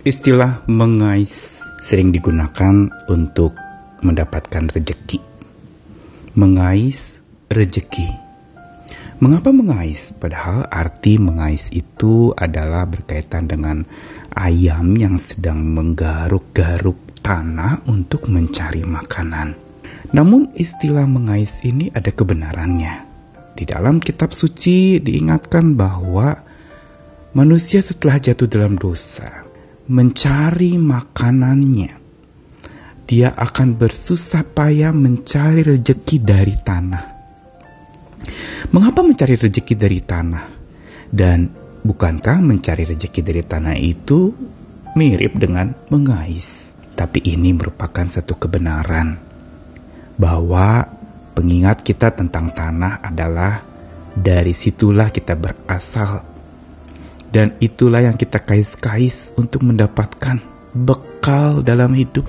Istilah mengais sering digunakan untuk mendapatkan rejeki. Mengais rejeki. Mengapa mengais? Padahal arti mengais itu adalah berkaitan dengan ayam yang sedang menggaruk-garuk tanah untuk mencari makanan. Namun istilah mengais ini ada kebenarannya. Di dalam kitab suci diingatkan bahwa manusia setelah jatuh dalam dosa mencari makanannya. Dia akan bersusah payah mencari rejeki dari tanah. Mengapa mencari rejeki dari tanah? Dan bukankah mencari rejeki dari tanah itu mirip dengan mengais? Tapi ini merupakan satu kebenaran bahwa pengingat kita tentang tanah adalah dari situlah kita berasal dan itulah yang kita kais-kais untuk mendapatkan bekal dalam hidup.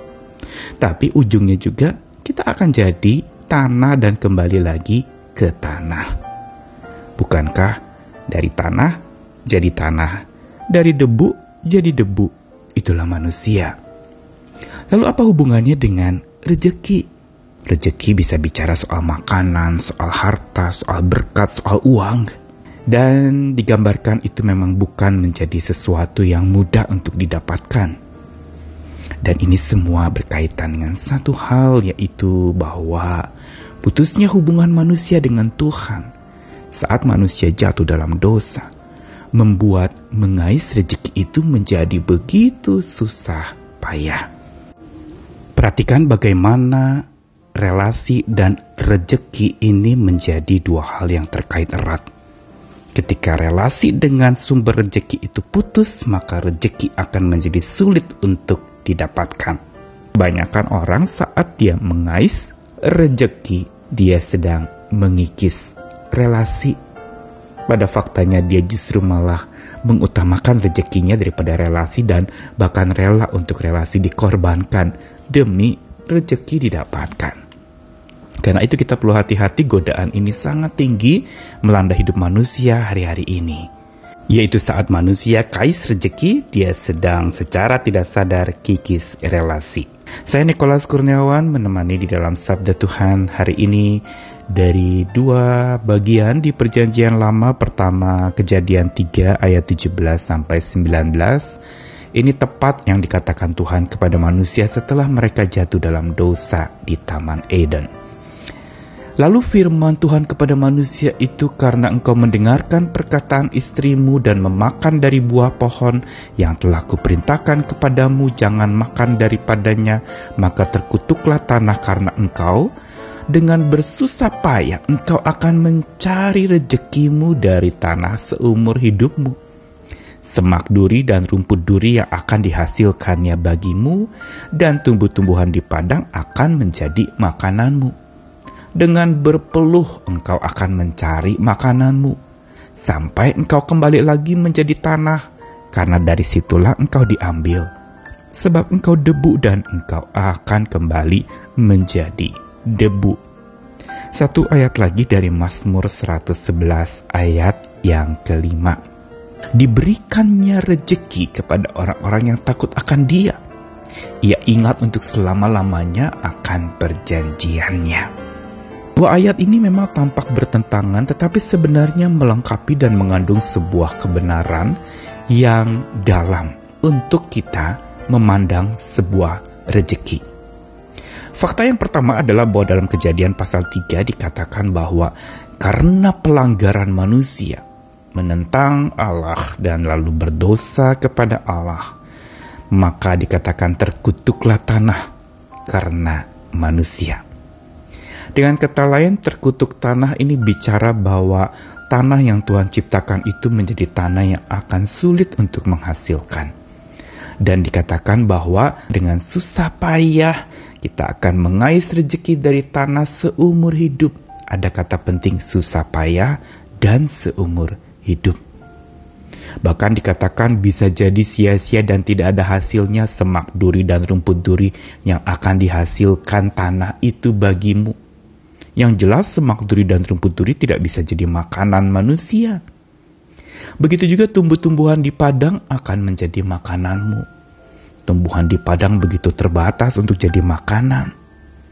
Tapi ujungnya juga kita akan jadi tanah dan kembali lagi ke tanah. Bukankah dari tanah jadi tanah, dari debu jadi debu. Itulah manusia. Lalu apa hubungannya dengan rejeki? Rejeki bisa bicara soal makanan, soal harta, soal berkat, soal uang. Dan digambarkan itu memang bukan menjadi sesuatu yang mudah untuk didapatkan. Dan ini semua berkaitan dengan satu hal yaitu bahwa putusnya hubungan manusia dengan Tuhan saat manusia jatuh dalam dosa membuat mengais rezeki itu menjadi begitu susah payah. Perhatikan bagaimana relasi dan rezeki ini menjadi dua hal yang terkait erat. Ketika relasi dengan sumber rejeki itu putus, maka rejeki akan menjadi sulit untuk didapatkan. Kebanyakan orang saat dia mengais rejeki, dia sedang mengikis relasi. Pada faktanya dia justru malah mengutamakan rejekinya daripada relasi dan bahkan rela untuk relasi dikorbankan demi rejeki didapatkan. Karena itu kita perlu hati-hati godaan ini sangat tinggi melanda hidup manusia hari-hari ini. Yaitu saat manusia kais rejeki, dia sedang secara tidak sadar kikis relasi. Saya Nikolas Kurniawan menemani di dalam Sabda Tuhan hari ini dari dua bagian di perjanjian lama pertama kejadian 3 ayat 17 sampai 19 ini tepat yang dikatakan Tuhan kepada manusia setelah mereka jatuh dalam dosa di Taman Eden. Lalu firman Tuhan kepada manusia itu karena engkau mendengarkan perkataan istrimu dan memakan dari buah pohon yang telah kuperintahkan kepadamu jangan makan daripadanya, maka terkutuklah tanah karena engkau. Dengan bersusah payah engkau akan mencari rejekimu dari tanah seumur hidupmu. Semak duri dan rumput duri yang akan dihasilkannya bagimu dan tumbuh-tumbuhan di padang akan menjadi makananmu dengan berpeluh engkau akan mencari makananmu, sampai engkau kembali lagi menjadi tanah, karena dari situlah engkau diambil. Sebab engkau debu dan engkau akan kembali menjadi debu. Satu ayat lagi dari Mazmur 111 ayat yang kelima. Diberikannya rejeki kepada orang-orang yang takut akan dia. Ia ingat untuk selama-lamanya akan perjanjiannya. Dua ayat ini memang tampak bertentangan tetapi sebenarnya melengkapi dan mengandung sebuah kebenaran yang dalam untuk kita memandang sebuah rejeki. Fakta yang pertama adalah bahwa dalam kejadian pasal 3 dikatakan bahwa karena pelanggaran manusia menentang Allah dan lalu berdosa kepada Allah, maka dikatakan terkutuklah tanah karena manusia. Dengan kata lain, terkutuk tanah ini bicara bahwa tanah yang Tuhan ciptakan itu menjadi tanah yang akan sulit untuk menghasilkan. Dan dikatakan bahwa dengan susah payah kita akan mengais rejeki dari tanah seumur hidup. Ada kata penting susah payah dan seumur hidup. Bahkan dikatakan bisa jadi sia-sia dan tidak ada hasilnya semak duri dan rumput duri yang akan dihasilkan tanah itu bagimu. Yang jelas semak duri dan rumput duri tidak bisa jadi makanan manusia. Begitu juga tumbuh-tumbuhan di padang akan menjadi makananmu. tumbuhan di padang begitu terbatas untuk jadi makanan.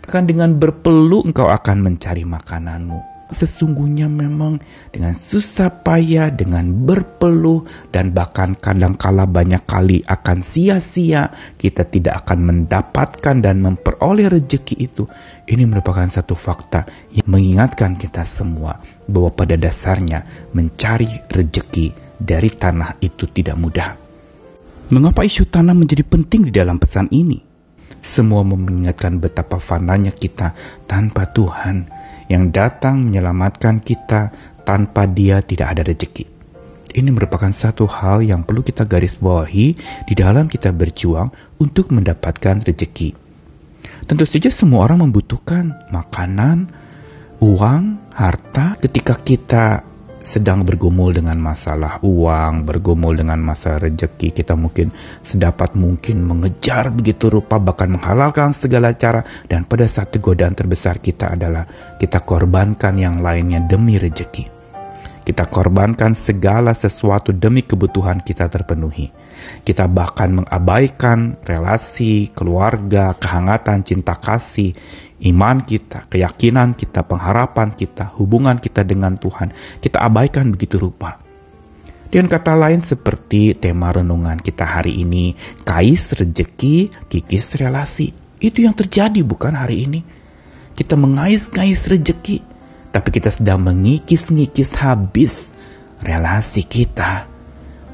Kan dengan berpeluh engkau akan mencari makananmu sesungguhnya memang dengan susah payah, dengan berpeluh, dan bahkan kadangkala banyak kali akan sia-sia, kita tidak akan mendapatkan dan memperoleh rejeki itu. Ini merupakan satu fakta yang mengingatkan kita semua bahwa pada dasarnya mencari rejeki dari tanah itu tidak mudah. Mengapa isu tanah menjadi penting di dalam pesan ini? Semua mengingatkan betapa fananya kita tanpa Tuhan yang datang menyelamatkan kita tanpa dia tidak ada rezeki. Ini merupakan satu hal yang perlu kita garis bawahi di dalam kita berjuang untuk mendapatkan rezeki. Tentu saja semua orang membutuhkan makanan, uang, harta ketika kita sedang bergumul dengan masalah uang, bergumul dengan masalah rejeki, kita mungkin sedapat mungkin mengejar begitu rupa bahkan menghalalkan segala cara dan pada saat godaan terbesar kita adalah kita korbankan yang lainnya demi rejeki. Kita korbankan segala sesuatu demi kebutuhan kita terpenuhi. Kita bahkan mengabaikan relasi, keluarga, kehangatan, cinta kasih, iman kita, keyakinan kita, pengharapan kita, hubungan kita dengan Tuhan. Kita abaikan begitu rupa. Dengan kata lain seperti tema renungan kita hari ini, kais rejeki, kikis relasi. Itu yang terjadi bukan hari ini. Kita mengais-ngais rejeki, tapi kita sedang mengikis-ngikis habis relasi kita.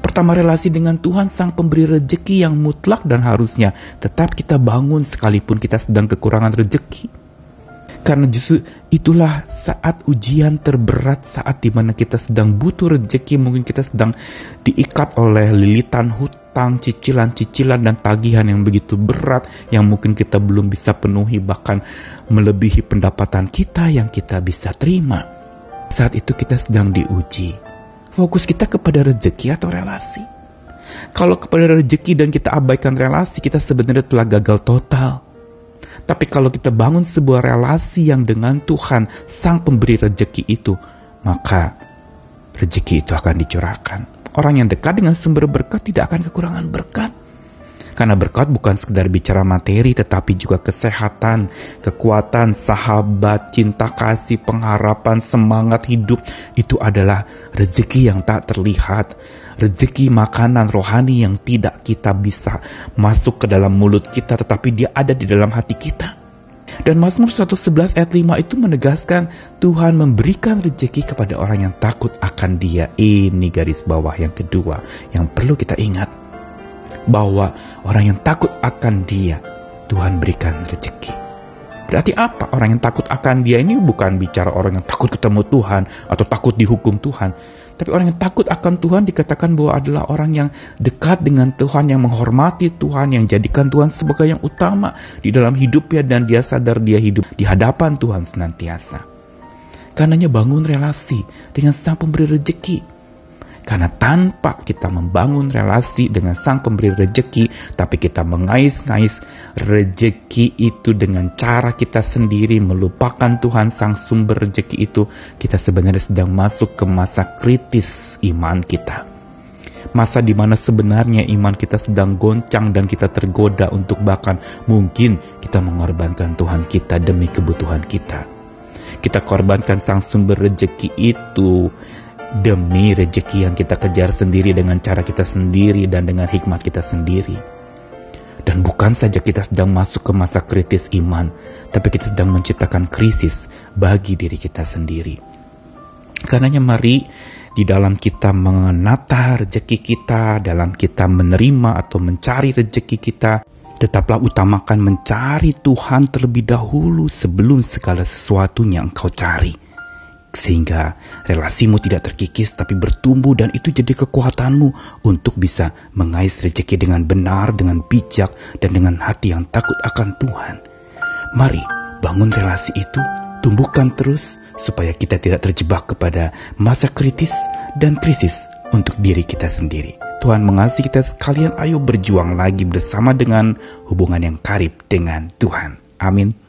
Pertama relasi dengan Tuhan sang pemberi rejeki yang mutlak dan harusnya tetap kita bangun sekalipun kita sedang kekurangan rejeki. Karena justru itulah saat ujian terberat, saat di mana kita sedang butuh rejeki, mungkin kita sedang diikat oleh lilitan hutang, cicilan-cicilan dan tagihan yang begitu berat, yang mungkin kita belum bisa penuhi, bahkan melebihi pendapatan kita yang kita bisa terima. Saat itu kita sedang diuji. Fokus kita kepada rejeki atau relasi. Kalau kepada rejeki dan kita abaikan relasi, kita sebenarnya telah gagal total tapi kalau kita bangun sebuah relasi yang dengan Tuhan, Sang Pemberi rejeki itu, maka rejeki itu akan dicurahkan. Orang yang dekat dengan sumber berkat tidak akan kekurangan berkat. Karena berkat bukan sekedar bicara materi, tetapi juga kesehatan, kekuatan, sahabat, cinta kasih, pengharapan, semangat hidup. Itu adalah rezeki yang tak terlihat. Rezeki makanan rohani yang tidak kita bisa masuk ke dalam mulut kita, tetapi dia ada di dalam hati kita. Dan Mazmur 111 ayat 5 itu menegaskan Tuhan memberikan rezeki kepada orang yang takut akan dia. Ini garis bawah yang kedua yang perlu kita ingat bahwa orang yang takut akan dia, Tuhan berikan rezeki. Berarti apa? Orang yang takut akan dia ini bukan bicara orang yang takut ketemu Tuhan atau takut dihukum Tuhan. Tapi orang yang takut akan Tuhan dikatakan bahwa adalah orang yang dekat dengan Tuhan, yang menghormati Tuhan, yang jadikan Tuhan sebagai yang utama di dalam hidupnya dan dia sadar dia hidup di hadapan Tuhan senantiasa. Karenanya bangun relasi dengan sang pemberi rezeki karena tanpa kita membangun relasi dengan sang pemberi rejeki, tapi kita mengais-ngais rejeki itu dengan cara kita sendiri melupakan Tuhan sang sumber rejeki itu, kita sebenarnya sedang masuk ke masa kritis iman kita. Masa di mana sebenarnya iman kita sedang goncang dan kita tergoda untuk bahkan mungkin kita mengorbankan Tuhan kita demi kebutuhan kita. Kita korbankan sang sumber rejeki itu demi rejeki yang kita kejar sendiri dengan cara kita sendiri dan dengan hikmat kita sendiri. Dan bukan saja kita sedang masuk ke masa kritis iman, tapi kita sedang menciptakan krisis bagi diri kita sendiri. Karenanya mari di dalam kita menata rejeki kita, dalam kita menerima atau mencari rejeki kita, tetaplah utamakan mencari Tuhan terlebih dahulu sebelum segala sesuatunya engkau cari sehingga relasimu tidak terkikis tapi bertumbuh dan itu jadi kekuatanmu untuk bisa mengais rezeki dengan benar, dengan bijak, dan dengan hati yang takut akan Tuhan. Mari bangun relasi itu, tumbuhkan terus supaya kita tidak terjebak kepada masa kritis dan krisis untuk diri kita sendiri. Tuhan mengasihi kita sekalian, ayo berjuang lagi bersama dengan hubungan yang karib dengan Tuhan. Amin.